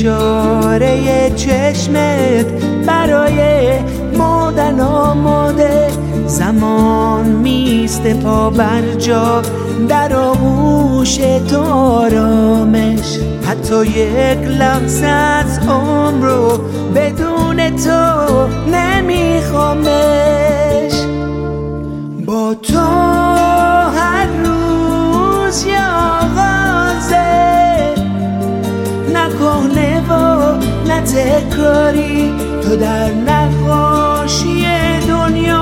اشاره چشمت برای مادن آماده. زمان میسته پا بر جا در آغوش تو آرامش. حتی یک لحظه از عمر رو بدون تو تکراری تو در نقاشی دنیام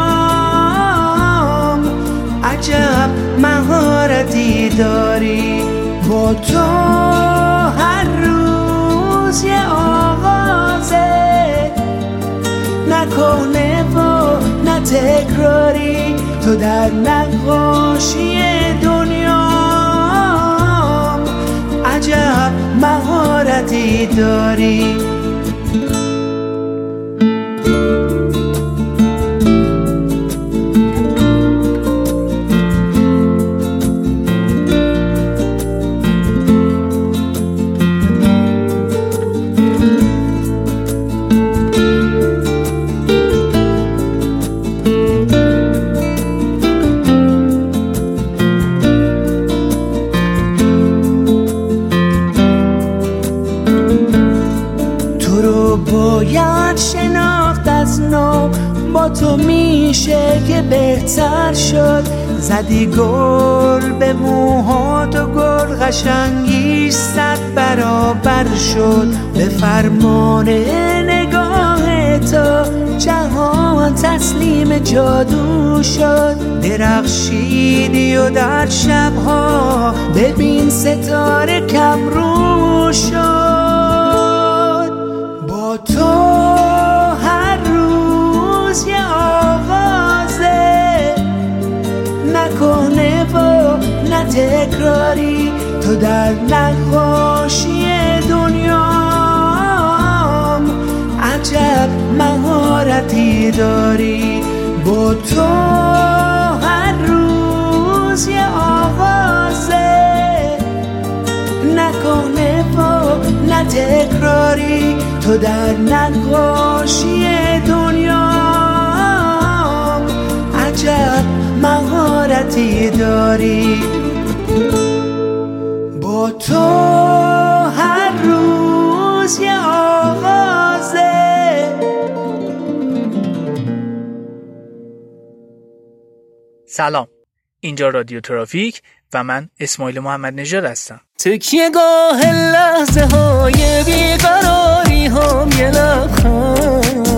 عجب مهارتی داری. با تو هر روز یه آغازه. نکنه و نه تکراری. تو در نقاشی دنیام عجب مهارتی داری. تو میشه که بهتر شد. زدی گل به موهات و گل قشنگیش صد برابر شد. به فرمان نگاه تو جهان تسلیم جادو شد. درخشیدی و در شبها ببین ستاره کم رو شد. تکراری تو در نقاشی دنیام عجب مهارتی داری. با تو هر روز یه آغازه نکنه و نه تکراری. تو در نقاشی دنیام عجب مهارتی داری. با تو هر روز یه آغازه سلام. اینجا رادیو ترافیک و من اسماعیل محمد نژاد هستم. تکیه گاه لحظه های بیقراری هم یه لبخند.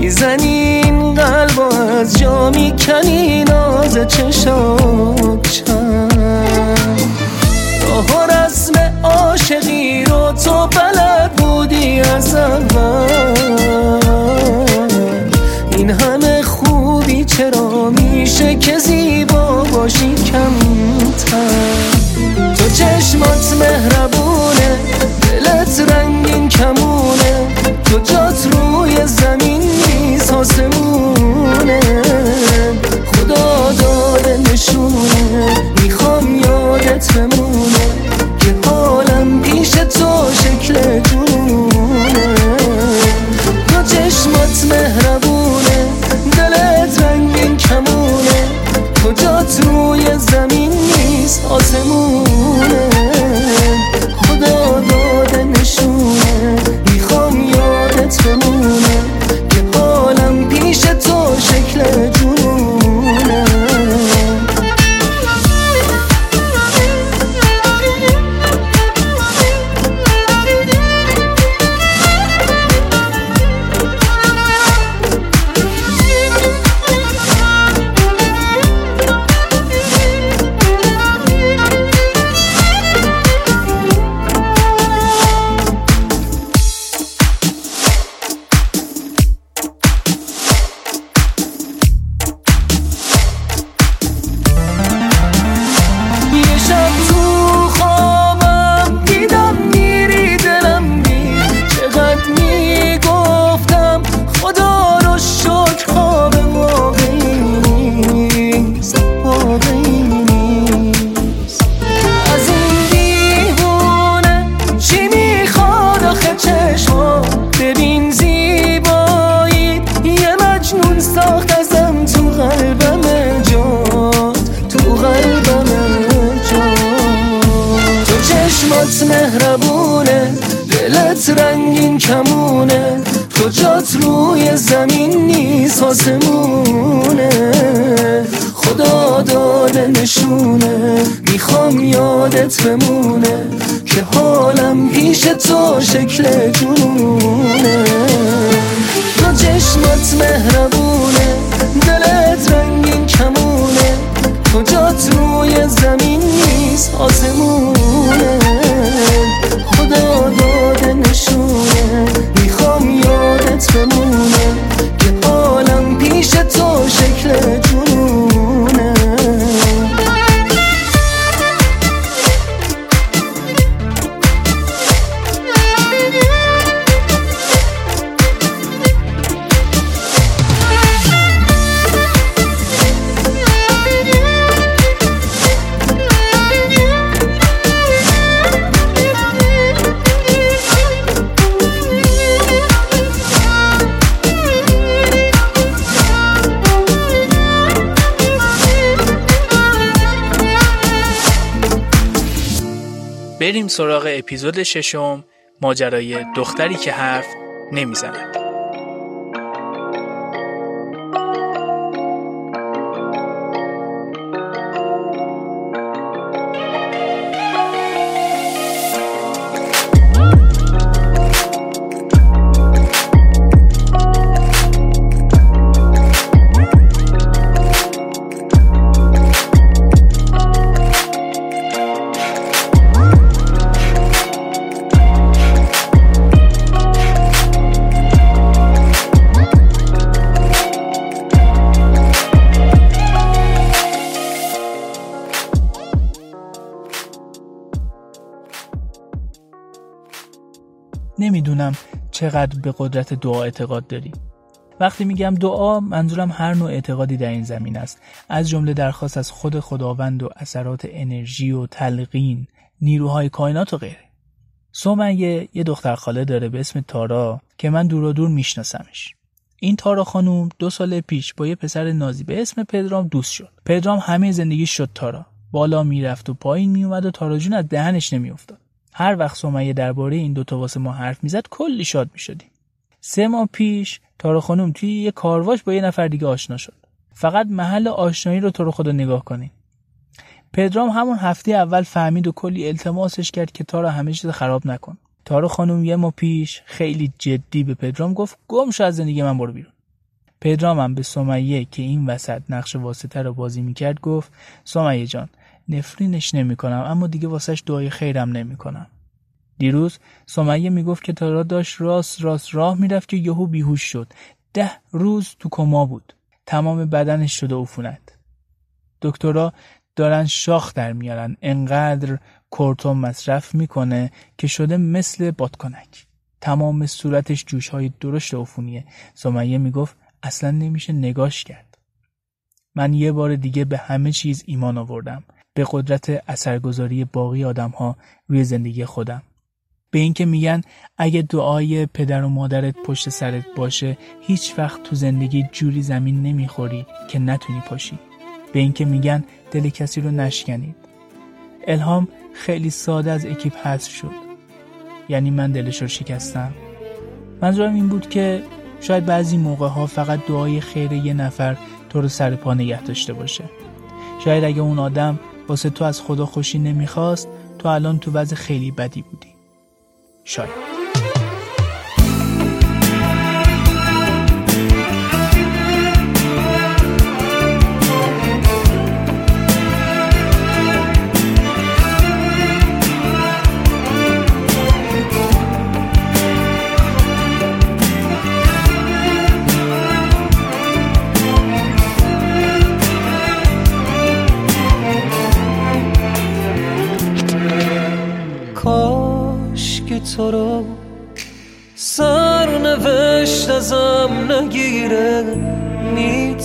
می‌زنین قلب از جا می‌کنی ناز چشات چند راه و رسم عاشقی رو تو بلد بودی از اول. این همه خوبی چرا میشه که زیبا باشی کمتر؟ تو چشمات مهربونه دلت رنگین کمونه. تو جات روی زمین نیست آسمونه. سراغ اپیزود ششم ماجرای دختری که حرف نمی‌زند. نمی‌دونم چقدر به قدرت دعا اعتقاد داری. وقتی میگم دعا منظورم هر نوع اعتقادی در این زمین است. از جمله درخواست از خود خداوند و اثرات انرژی و تلقین نیروهای کائنات و غیره. سومنیه یه دختر خاله داره به اسم تارا که من دور و دور میشناسمش. این تارا خانوم دو سال پیش با یه پسر نازی به اسم پدرام دوست شد. پدرام همه زندگی شد تارا. بالا می‌رفت و پایین میومد و تارا جون از دهنش نمیافتاد. هر وقت سمیه درباره این دوتا واسه ما حرف می‌زد کلی شاد می‌شدیم. سه ماه پیش تارا خانم توی یه کارواش با یه نفر دیگه آشنا شد. فقط محل آشنایی رو تو رو خدا نگاه کنین. پدرام همون هفته اول فهمید و کلی التماسش کرد که تارا همه چیز خراب نکن. تارا خانم یه ماه پیش خیلی جدی به پدرام گفت گم شو از زندگی من برو بیرون. پدرام هم به سمیه که این وسط نقش واسطه رو بازی می‌کرد گفت سمیه جان نفرینش نمی‌کنم اما دیگه واسش دعای خیرم نمی‌کنم. دیروز سمیه می‌گفت که تارا داشت راست راست راه می‌رفت که یهو بیهوش شد. ده روز تو کما بود. تمام بدنش شده عفونت. دکترها دارن شاخ در میارن. انقدر کورتون مصرف می‌کنه که شده مثل بادکنک. تمام صورتش جوش های درشت عفونیه. سمیه می‌گفت اصلا نمیشه نگاش کرد. من یه بار دیگه به همه چیز ایمان آوردم. به قدرت اثرگذاری باقی آدم ها روی زندگی خودم. به اینکه میگن اگه دعای پدر و مادرت پشت سرت باشه هیچ وقت تو زندگی جوری زمین نمی‌خوری که نتونی پاشی. به اینکه میگن دل کسی رو نشکنید. الهام خیلی ساده از اکیپ حذف شد. یعنی من دلش رو شکستم. منظورم این بود که شاید بعضی موقع ها فقط دعای خیر یه نفر تو رو سر پا نگه داشته باشه. شاید اگه اون آدم واسه تو از خدا خوشی نمی‌خواست تو الان تو وضع خیلی بدی بودی. شاید.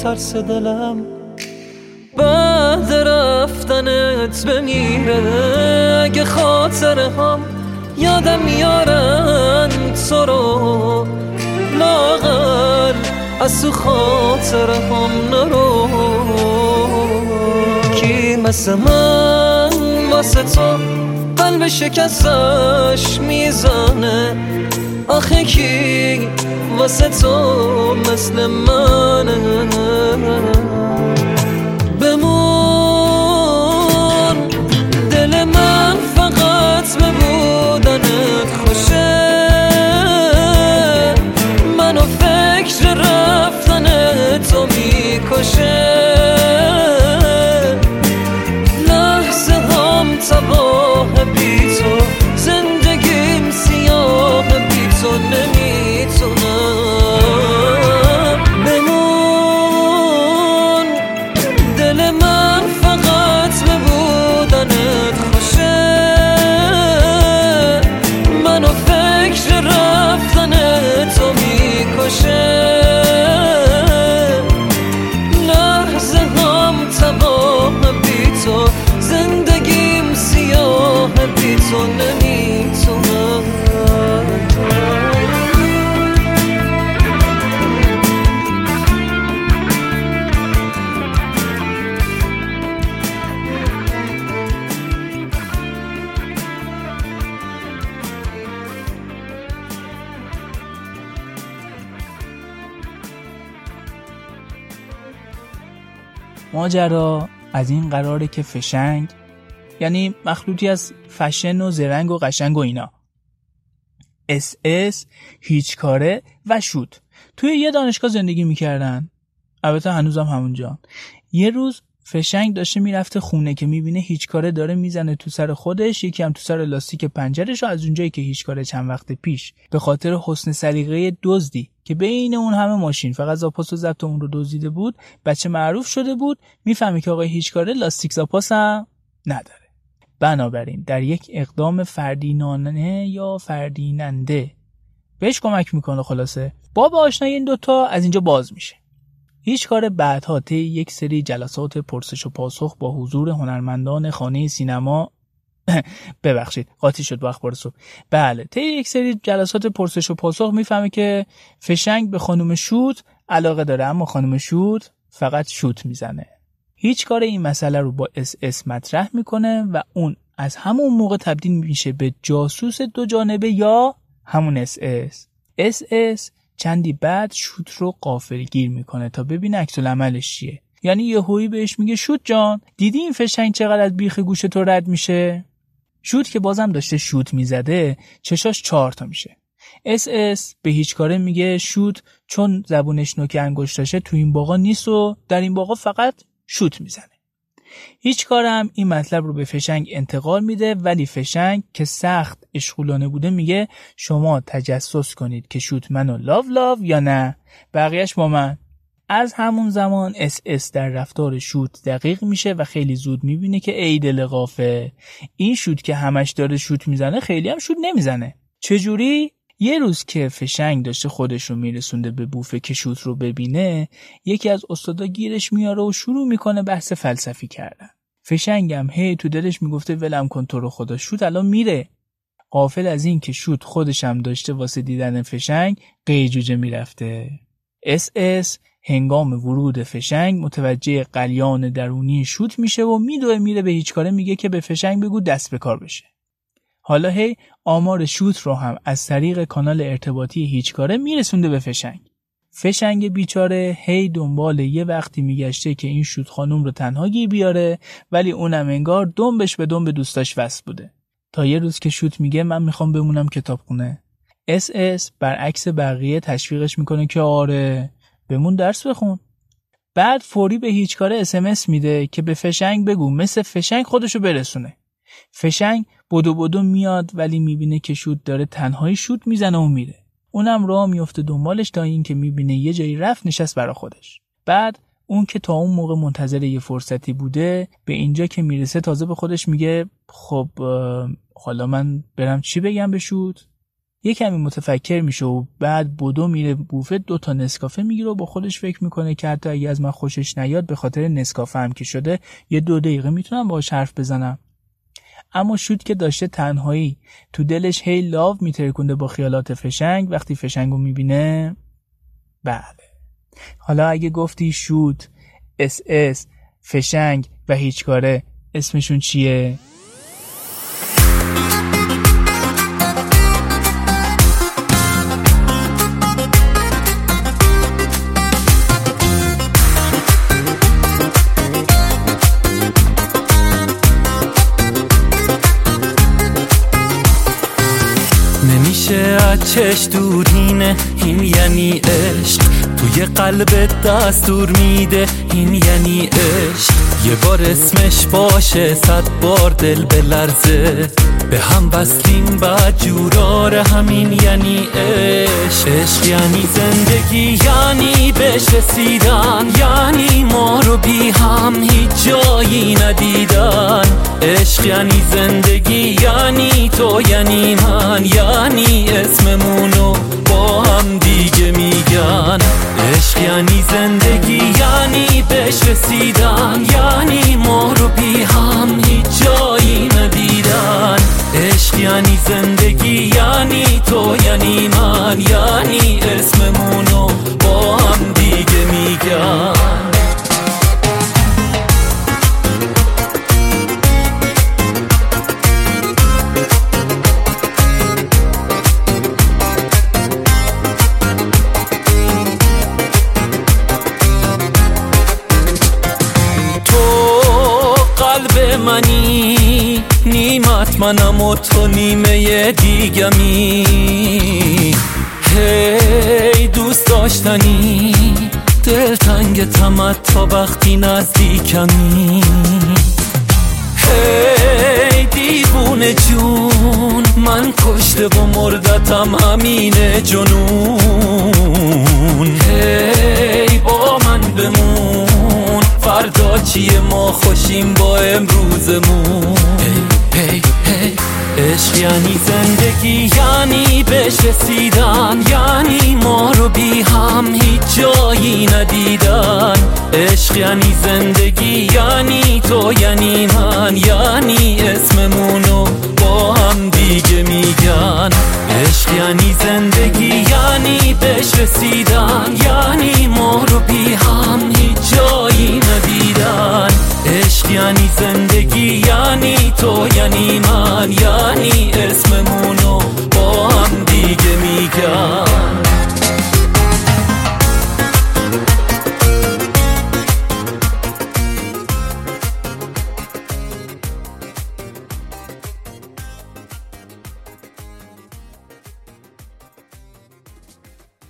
میترسه دلم. بعد رفتنت بمیره. اگه خاطره هم یادم میارن تو رو. لاغر از تو خاطره هم نرو. کی مثل من واسه تو قلب شکستش می‌زنه؟ آخه کی واسه تو مثل منه؟ ماجرا از این قراره که فشنگ یعنی مخلوطی از فشن و زرنگ و قشنگ و اینا. اس اس هیچ کاره و شوت توی یه دانشگاه زندگی می‌کردن. البته هنوزم همونجا. یه روز فشنگ داشته می‌رفته خونه که می‌بینه هیچ کاره داره می‌زنه تو سر خودش یکی هم تو سر لاستیک پنچرش و از اونجایی که هیچ کاره چند وقت پیش. به خاطر حسن سلیقه دزدی که بین اون همه ماشین فقط زاپاس و ضبط اون رو دزدیده بود بچه معروف شده بود می‌فهمی که آقای هیچ کاره لاستیک زاپاس هم نداره. بنابراین در یک اقدام فردینانه یا فردیننده. بهش کمک می‌کنه خلاصه. با به آشنایی این دوتا از اینجا باز میشه. هیچ کار بعدها طی یک سری جلسات پرسش و پاسخ با حضور هنرمندان خانه سینما ببخشید قاطی شد با اخبار صبح بله طی یک سری جلسات پرسش و پاسخ می‌فهمه که فشنگ به خانم شوت علاقه داره اما خانم شوت فقط شوت می‌زنه. هیچ کاره این مسئله رو با اس اس مطرح می‌کنه و اون از همون موقع تبدیل میشه به جاسوس دو جانبه یا همون اس اس. اس اس چندی بعد شوت رو غافلگیر می‌کنه تا ببینه عکس العملش چیه. یعنی یهویی بهش میگه شوت جان دیدی این فشنگ چقدر از بیخ گوش تو رد میشه؟ شوت که بازم داشته شوت می‌زده چشاش چهار تا میشه. اس اس به هیچ کاره میگه شوت چون زبونش نوک انگشتاشه تو این باغا نیست و در این باغا فقط شوت می‌زنه. هیچ کارم این مطلب رو به فشنگ انتقال میده ولی فشنگ که سخت عشقولانه بوده میگه شما تجسس کنید که شوت منو لاو لاو یا نه. بقیهش با من. از همون زمان اس اس در رفتار شوت دقیق میشه و خیلی زود می‌بینه که ای دل غافل این شوت که همش داره شوت می‌زنه خیلی هم شوت نمی‌زنه. چجوری؟ یه روز که فشنگ داشته خودش رو میرسونده به بوفه که شوت رو ببینه یکی از استادا گیرش میاره و شروع می‌کنه بحث فلسفی کردن. فشنگم هی تو دلش می‌گفته ولم کن تو رو خدا شوت الان میره. غافل از این که شوت خودشم داشته واسه دیدن فشنگ قیجوجه می‌رفته. اس اس هنگام ورود فشنگ متوجه غلیان درونی شوت میشه و میدوه میره به هیچ کاره میگه که به فشنگ بگو دست به کار بشه. حالا هی آمار شوت رو هم از طریق کانال ارتباطی هیچ کاره میرسونده به فشنگ. فشنگ بیچاره هی دنبال یه وقتی میگشته که این شوت خانوم رو تنها گیر بیاره ولی اونم انگار دنبش به دنب دوستاش وصل بوده. تا یه روز که شوت میگه من می‌خوام بمونم کتابخونه. اس اس برعکس بقیه تشویقش می‌کنه که آره بمون درس بخون. بعد فوری به هیچ کاره اسمس میده که به فشنگ بگو مثل فشنگ خودشو برسونه. فشنگ بدو بدو میاد ولی می‌بینه که شوت داره تنهایی شوت می‌زنه و میره. اونم راه میفته دنبالش تا اینکه می‌بینه یه جایی رفت نشست برا خودش. بعد اون که تا اون موقع منتظر یه فرصتی بوده به اینجا که می‌رسه تازه به خودش میگه خب حالا من برم چی بگم به شوت یه کمی متفکر میشه و بعد بدو میره بوفه دو تا نسکافه می‌گیره و با خودش فکر می‌کنه که حتی اگه از من خوشش نیاد به خاطر نسکافه هم که شده یه دو دقیقه می‌تونم باهاش حرف بزنم. اما شوت که داشته تنهایی. تو دلش هی love میترکونده با خیالات فشنگ. وقتی فشنگو می‌بینه بله. حالا اگه گفتی شوت اس اس فشنگ و هیچ کاره اسمشون چیه؟ بچهش دورینه این یعنی عشق. توی قلب دستور میده این یعنی عشق. یه بار اسمش باشه صد بار دل بلرزه به هم وصلیم بعد جورار همین یعنی عشق. عشق یعنی زندگی یعنی بهش رسیدن. یعنی ما رو بی هم هیچ جایی ندیدن. عشق یعنی زندگی یعنی تو یعنی من. یعنی اسممونو با هم دیگه میگن. عشق یعنی زندگی یعنی بهش بهش رسیدن یعنی ما رو بی هم هیچ جایی ندیدن. عشق یعنی زندگی یعنی تو یعنی من یعنی اسممونو با هم دیگه میگن. عشق یعنی زندگی یعنی بهش رسیدن یعنی ما رو بی هم هیچ جایی ندیدن. عشق یعنی زندگی یعنی تو یعنی من یعنی اسممونو دیگه میگن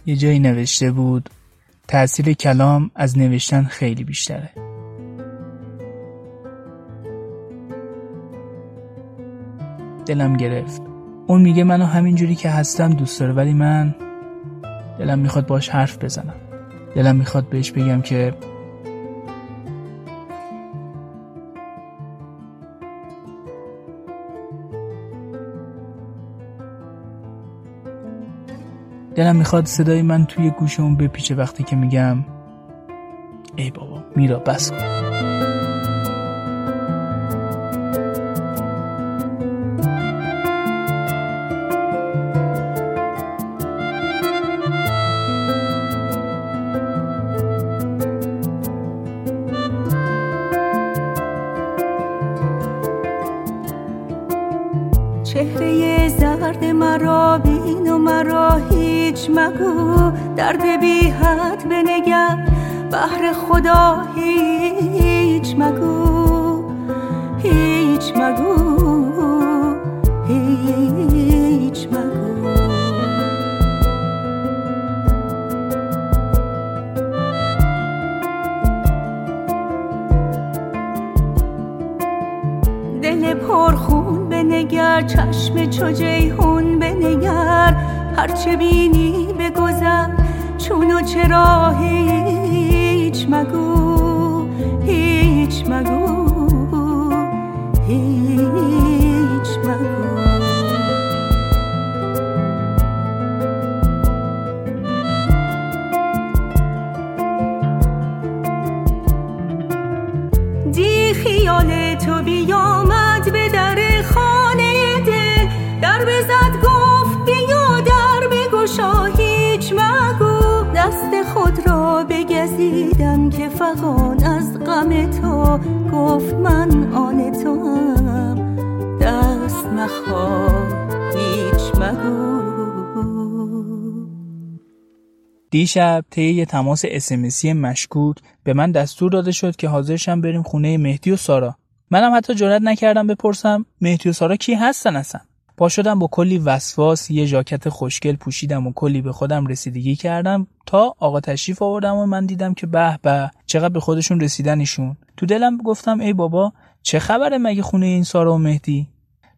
یه جایی نوشته بود تأثیر کلام از نوشتن خیلی بیشتره. دلم گرفت. اون میگه منو همینجوری که هستم دوست داره ولی من دلم می‌خواد باش حرف بزنم. دلم می‌خواد بهش بگم که دلم می‌خواد صدای من توی گوش بپیچه وقتی که میگم ای بابا میرا بس کن. خدا هیچ مگو هیچ مگو هیچ مگو. دل پرخون بنگر چشم چو جیهون بنگر. هرچه بینی بگذر چون و چرا هیچ مگو هیچ مگو هیچ مگو. فغان از غم تو گفت من آن تو هم. دست مخواه هیچ مگو. دیشب طی یه تماس اسمسی مشکوک به من دستور داده شد که حاضرشم بریم خونه مهدی و سارا. منم حتی جرئت نکردم بپرسم مهدی و سارا کی هستن اصلا؟ پا شدم با کلی وسواس یه ژاکت خوشگل پوشیدم و کلی به خودم رسیدگی کردم تا آقا تشریف آوردم و من دیدم که به به چقدر به خودشون رسیدن ایشون تو دلم گفتم ای بابا چه خبره مگه خونه این سارا و مهدی؟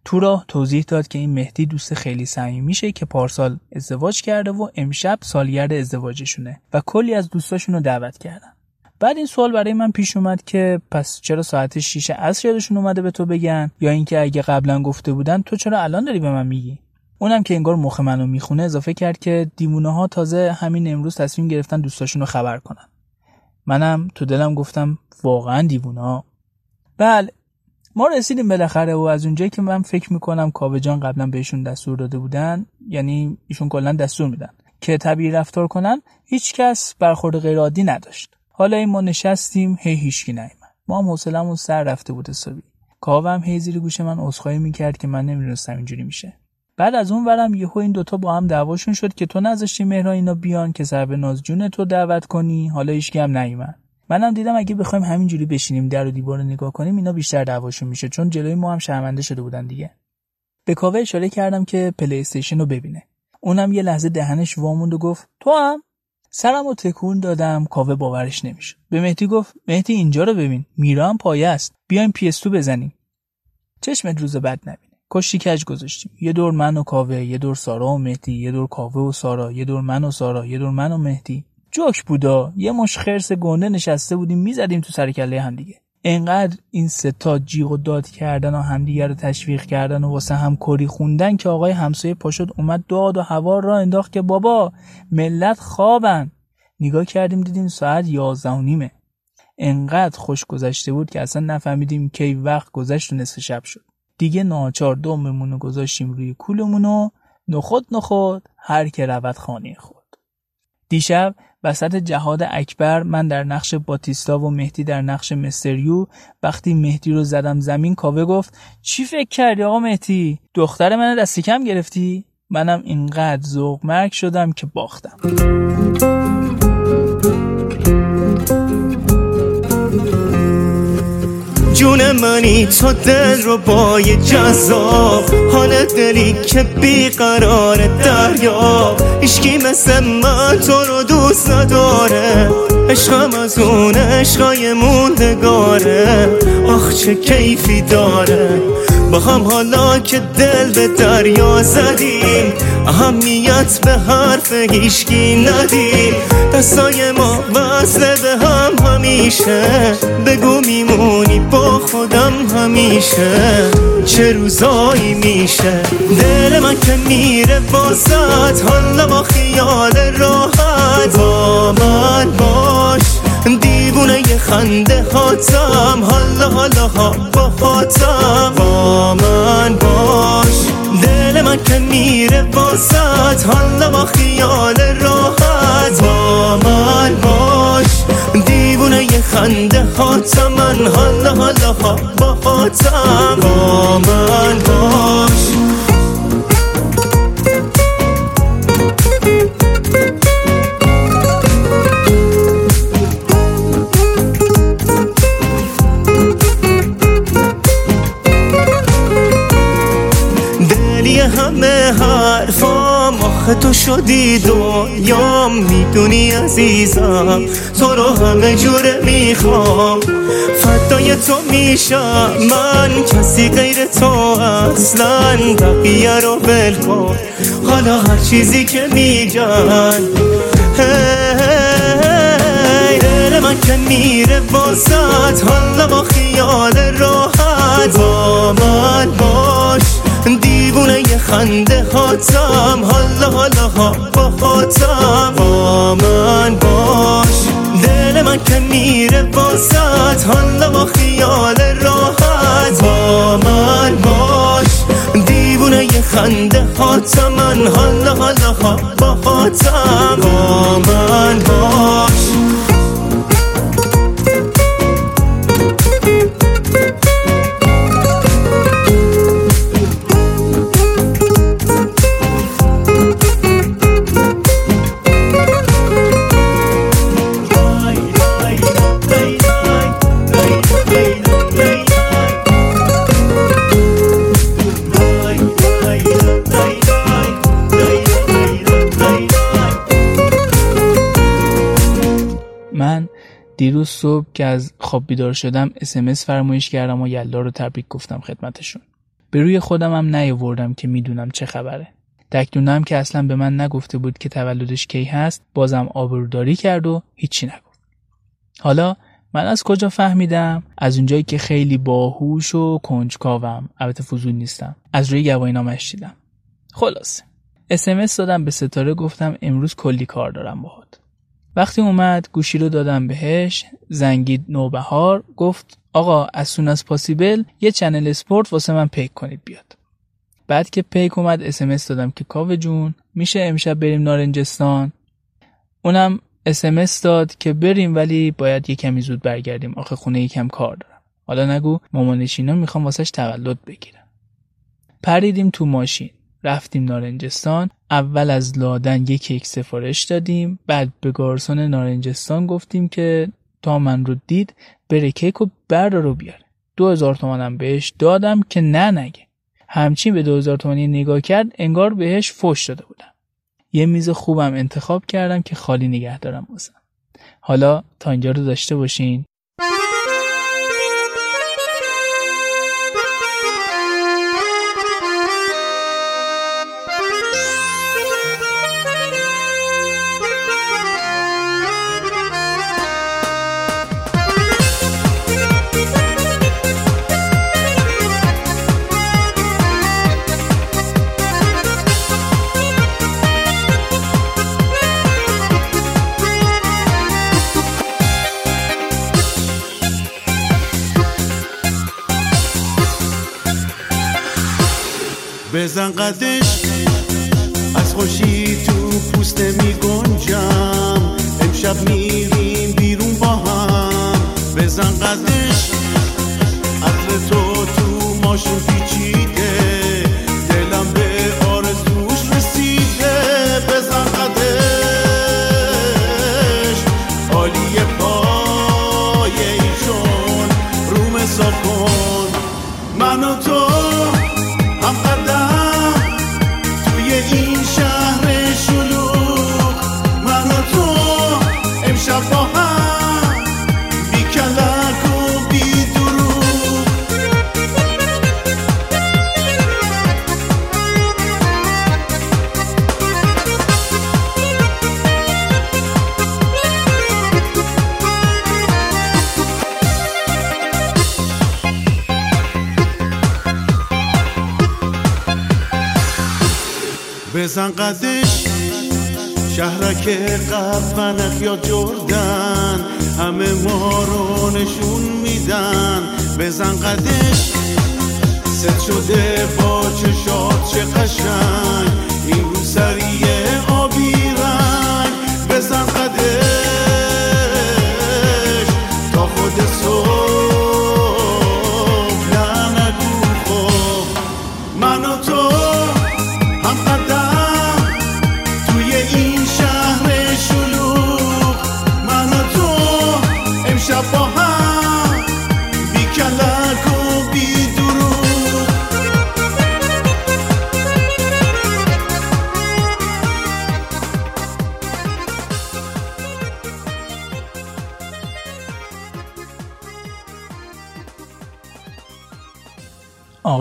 تو راه توضیح داد که این مهدی دوست خیلی صمیمیشه که پارسال ازدواج کرده و امشب سالگرد ازدواجشونه و کلی از دوستاشون رو دعوت کردن. بعد این سوال برای من پیش اومد که پس چرا ساعت 6 عصر یادشون اومده به تو بگن؟ یا اینکه اگه قبلا گفته بودن تو چرا الان داری به من میگی؟ اونم که انگار مخ منو می‌خونه اضافه کرد که دیوونه ها تازه همین امروز تصمیم گرفتن دوستاشون رو خبر کنن. منم تو دلم گفتم واقعا دیوونه. ها بله ما رسیدیم بالاخره و از اونجایی که من فکر می‌کنم کاوه جان قبلا بهشون دستور داده بودن یعنی ایشون کلا دستور میدن که طبیعی رفتار کنن هیچ کس برخورد غیر عادی نداشت. حالا این ما نشستیم هی هیچکی نیومد. ما هم حوصلمون سر رفته بود حسابی. کاوه هم هی زیر گوش من عذرخواهی می‌کرد که من نمی‌دونستم اینجوری میشه. بعد از اون ورم یهو این دوتا با هم دعواشون شد که تو نذاشتی مهرا اینا بیان که سر به ناز جون تو دعوت کنی. حالا هیچکی هم نیومد. منم دیدم اگه بخوایم همینجوری بشینیم در و دیوار نگاه کنیم اینا بیشتر دعواشون میشه چون جلوی ما هم شرمنده شده بودن دیگه. به کاوه اشاره کردم که پلی استیشن رو ببینه. اونم یه لحظه دهنش واموند و گفت تو هم؟ سرم تکون دادم کاوه باورش نمیشه به مهدی گفت مهدی اینجا رو ببین میرا هم پایه است. بیایم پی بزنیم. چشمت روز بد نبینه کشتی کج گذاشتیم؟ یه دور من و کاوه یه دور سارا و مهدی یه دور کاوه و سارا یه دور من و سارا یه دور من و مهدی. جوک بودا یه مش خرس گنده نشسته بودیم می‌زدیم تو سر کله هم دیگه. انقدر این ستا جیغ و داد کردن و همدیگه رو تشویق کردن و واسه هم کری خوندن که آقای همسایه پاشد اومد داد و هوا را انداخت که بابا ملت خوابن. نگاه کردیم دیدیم ساعت یازده و نیمه. انقدر خوش گذشته بود که اصلا نفهمیدیم کی وقت گذشت و نصف شب شد. دیگه ناچار دوممون رو گذاشتیم روی کولمون و نخود نخود هر که رود خانه خود. دیشب وسط جهاد اکبر من در نقش باتیستا و مهدی در نقش مستریو وقتی مهدی رو زدم زمین کاوه گفت چی فکر کردی آقا مهدی؟ دختر من دستی کم گرفتی؟ منم اینقدر ذوق مرگ شدم که باختم. جون منی تو دل رو بای جذاب. حال دلی که بیقرار دریا. اشکی مثل من تو رو دوست نداره. عشقم از اون عشقای موندگاره. آخ چه کیفی داره. با هم حالا که دل به دریا زدیم. اهمیت به حرف هیشکی ندیم. دستای ما وصله به هم همیشه بگو میمونی با خودم همیشه. چه روزایی میشه؟ دل من که میره واسط. حالا با خیال راحت. با من باش. دیوونه یه خنده هاتم. حالا حالا ها با خاتم با من باش. دل من که میره واسط. حالا با خیال راحت. با من باش. خنده هاتم من حالا حالا ها با خاتم با من باش. همه حرفام آخه تو شدی دنیام می‌دونی عزیزم تو رو همه جوره می‌خوام. فدای تو میشم من کسی غیر تو اصلا بقیه رو بل حالا هر چیزی که میگن دل من که میره واسط. حالا با خیال راحت با من باش. دیوونه یه خنده هاتم حالا حالا ها با خاتم با من باش دل من که میره واسط. حالا با خیال راحت. با من باش دیوونه یه خنده هاتم من حالا حالا ها با خاتم با من باش. صبح که از خواب بیدار شدم اسمس فرمایش کردم و یلا رو تبریک گفتم خدمتشون. به روی خودم هم نیاوردم که می‌دونم چه خبره. دکتونم که اصلا به من نگفته بود که تولدش کی هست بازم آبروداری کرد و هیچی نگفت. حالا من از کجا فهمیدم؟ از اونجایی که خیلی باهوش و کنجکاوم. البته فضول نیستم. از روی گواهینامش دیدم خلاصه. اسمس دادم به ستاره گفتم امروز کلی کار دارم باهات. وقتی اومد گوشی رو دادم بهش زنگید نوبهار گفت آقا as soon as possible یه Chanel Sport واسه من پیک کنید بیاد. بعد که پیک اومد اسمس دادم که کاوه جون میشه امشب بریم نارنجستان؟ اونم اسمس داد که بریم ولی باید یه کمی زود برگردیم. آخه خونه یکم کار دارم. حالا نگو مامانشینا می‌خوان واسش تولد بگیرم پریدیم تو ماشین. رفتیم نارنجستان اول از لادن یک کیک سفارش دادیم بعد به گارسون نارنجستان گفتیم که تا من رو دید بره کیک رو بردار رو بیاره. دو هزار تومنم بهش دادم که نه نگه. همچین به دو هزار تومنی نگاه کرد انگار بهش فش داده بودم. یه میز خوبم انتخاب کردم که خالی نگه دارم بازم حالا تا اینجا رو داشته باشین. بزن قدش. از خوشی تو پوست می گنجم امشب میریم بیرون با هم. بزن قدش. عطر تو تو ماشین بزن قدش شهرک قفنق یا جردن همه ما رو نشون میدن. بزن قدش ست شده با چشات چه قشنگ. این رو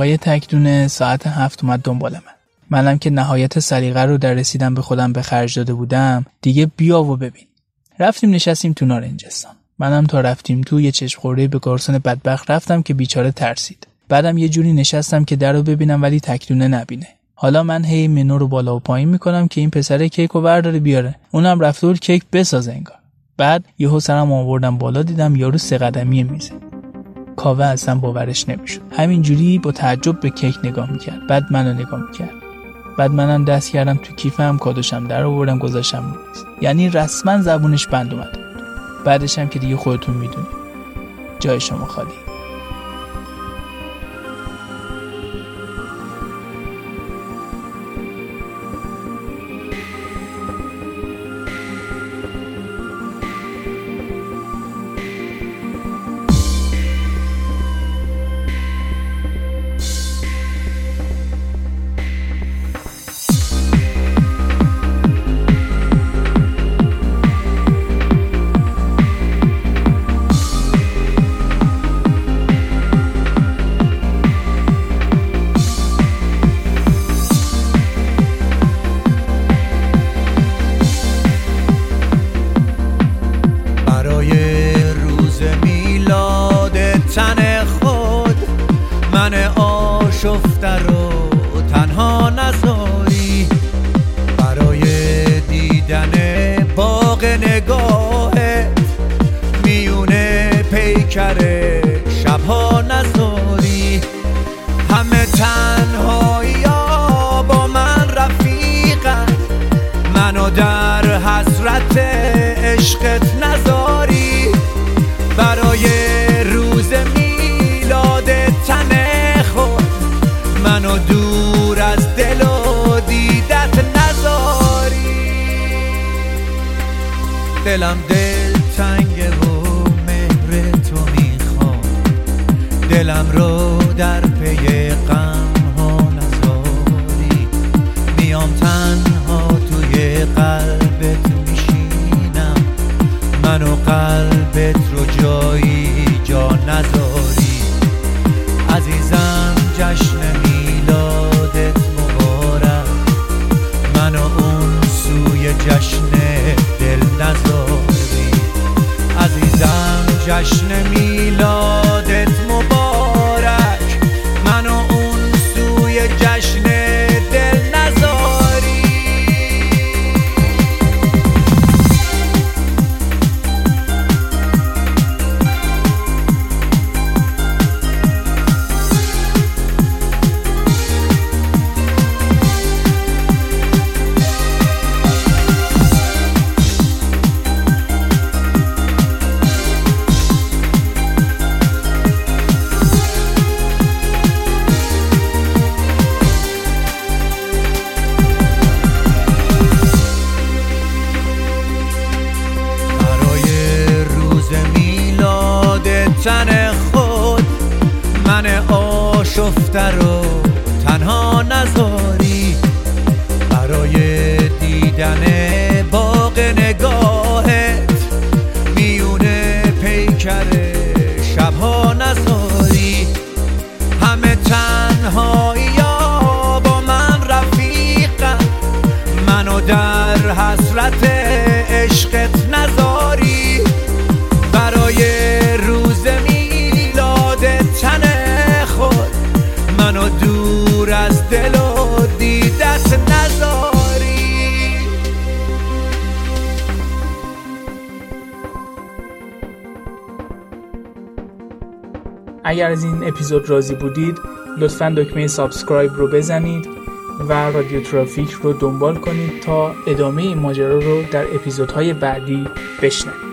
آقای تکدونه ساعت هفت اومد دنبال من. منم که نهایت سلیقه رو در رسیدن به خودم به خرج داده بودم دیگه بیا و ببین. رفتیم نشستیم تو نارنجستان. منم تا رفتیم تو یه چشم خورده به گارسون بدبخت رفتم که بیچاره ترسید. بعدم یه جوری نشستم که در رو ببینم ولی تکدونه نبینه. حالا من هی منو رو بالا و پایین می‌کنم که این پسر کیک رو برداره بیاره. اونم رفته بود کیک بسازه انگار. بعد یهو سرم آوردم بالا دیدم یارو سه قدمی میزه. کاوه اصلا باورش نمی‌شد. همینجوری با تعجب به کیک نگاه می‌کرد. بعد منو نگاه می‌کرد. بعد منم دست کردم تو کیفم کادوشم در آوردم گذاشتم رو یعنی رسما زبونش بند اومده بود. بعدش هم که دیگه خودتون می‌دونید. جای شما خالی. آشفته رو تنها نذاری برای دیدن باغ نگاهت میونه پیکر شبها نذاری همه تنهایی با من رفیقن. منو در حسرت عشقت نذاری دلم دل تنگه و مهر تو می‌خوام. دلم رو در پیکر اگر از این اپیزود راضی بودید لطفا دکمه subscribe رو بزنید و رادیو ترافیک رو دنبال کنید تا ادامه این ماجرا رو در اپیزودهای بعدی بشنوید.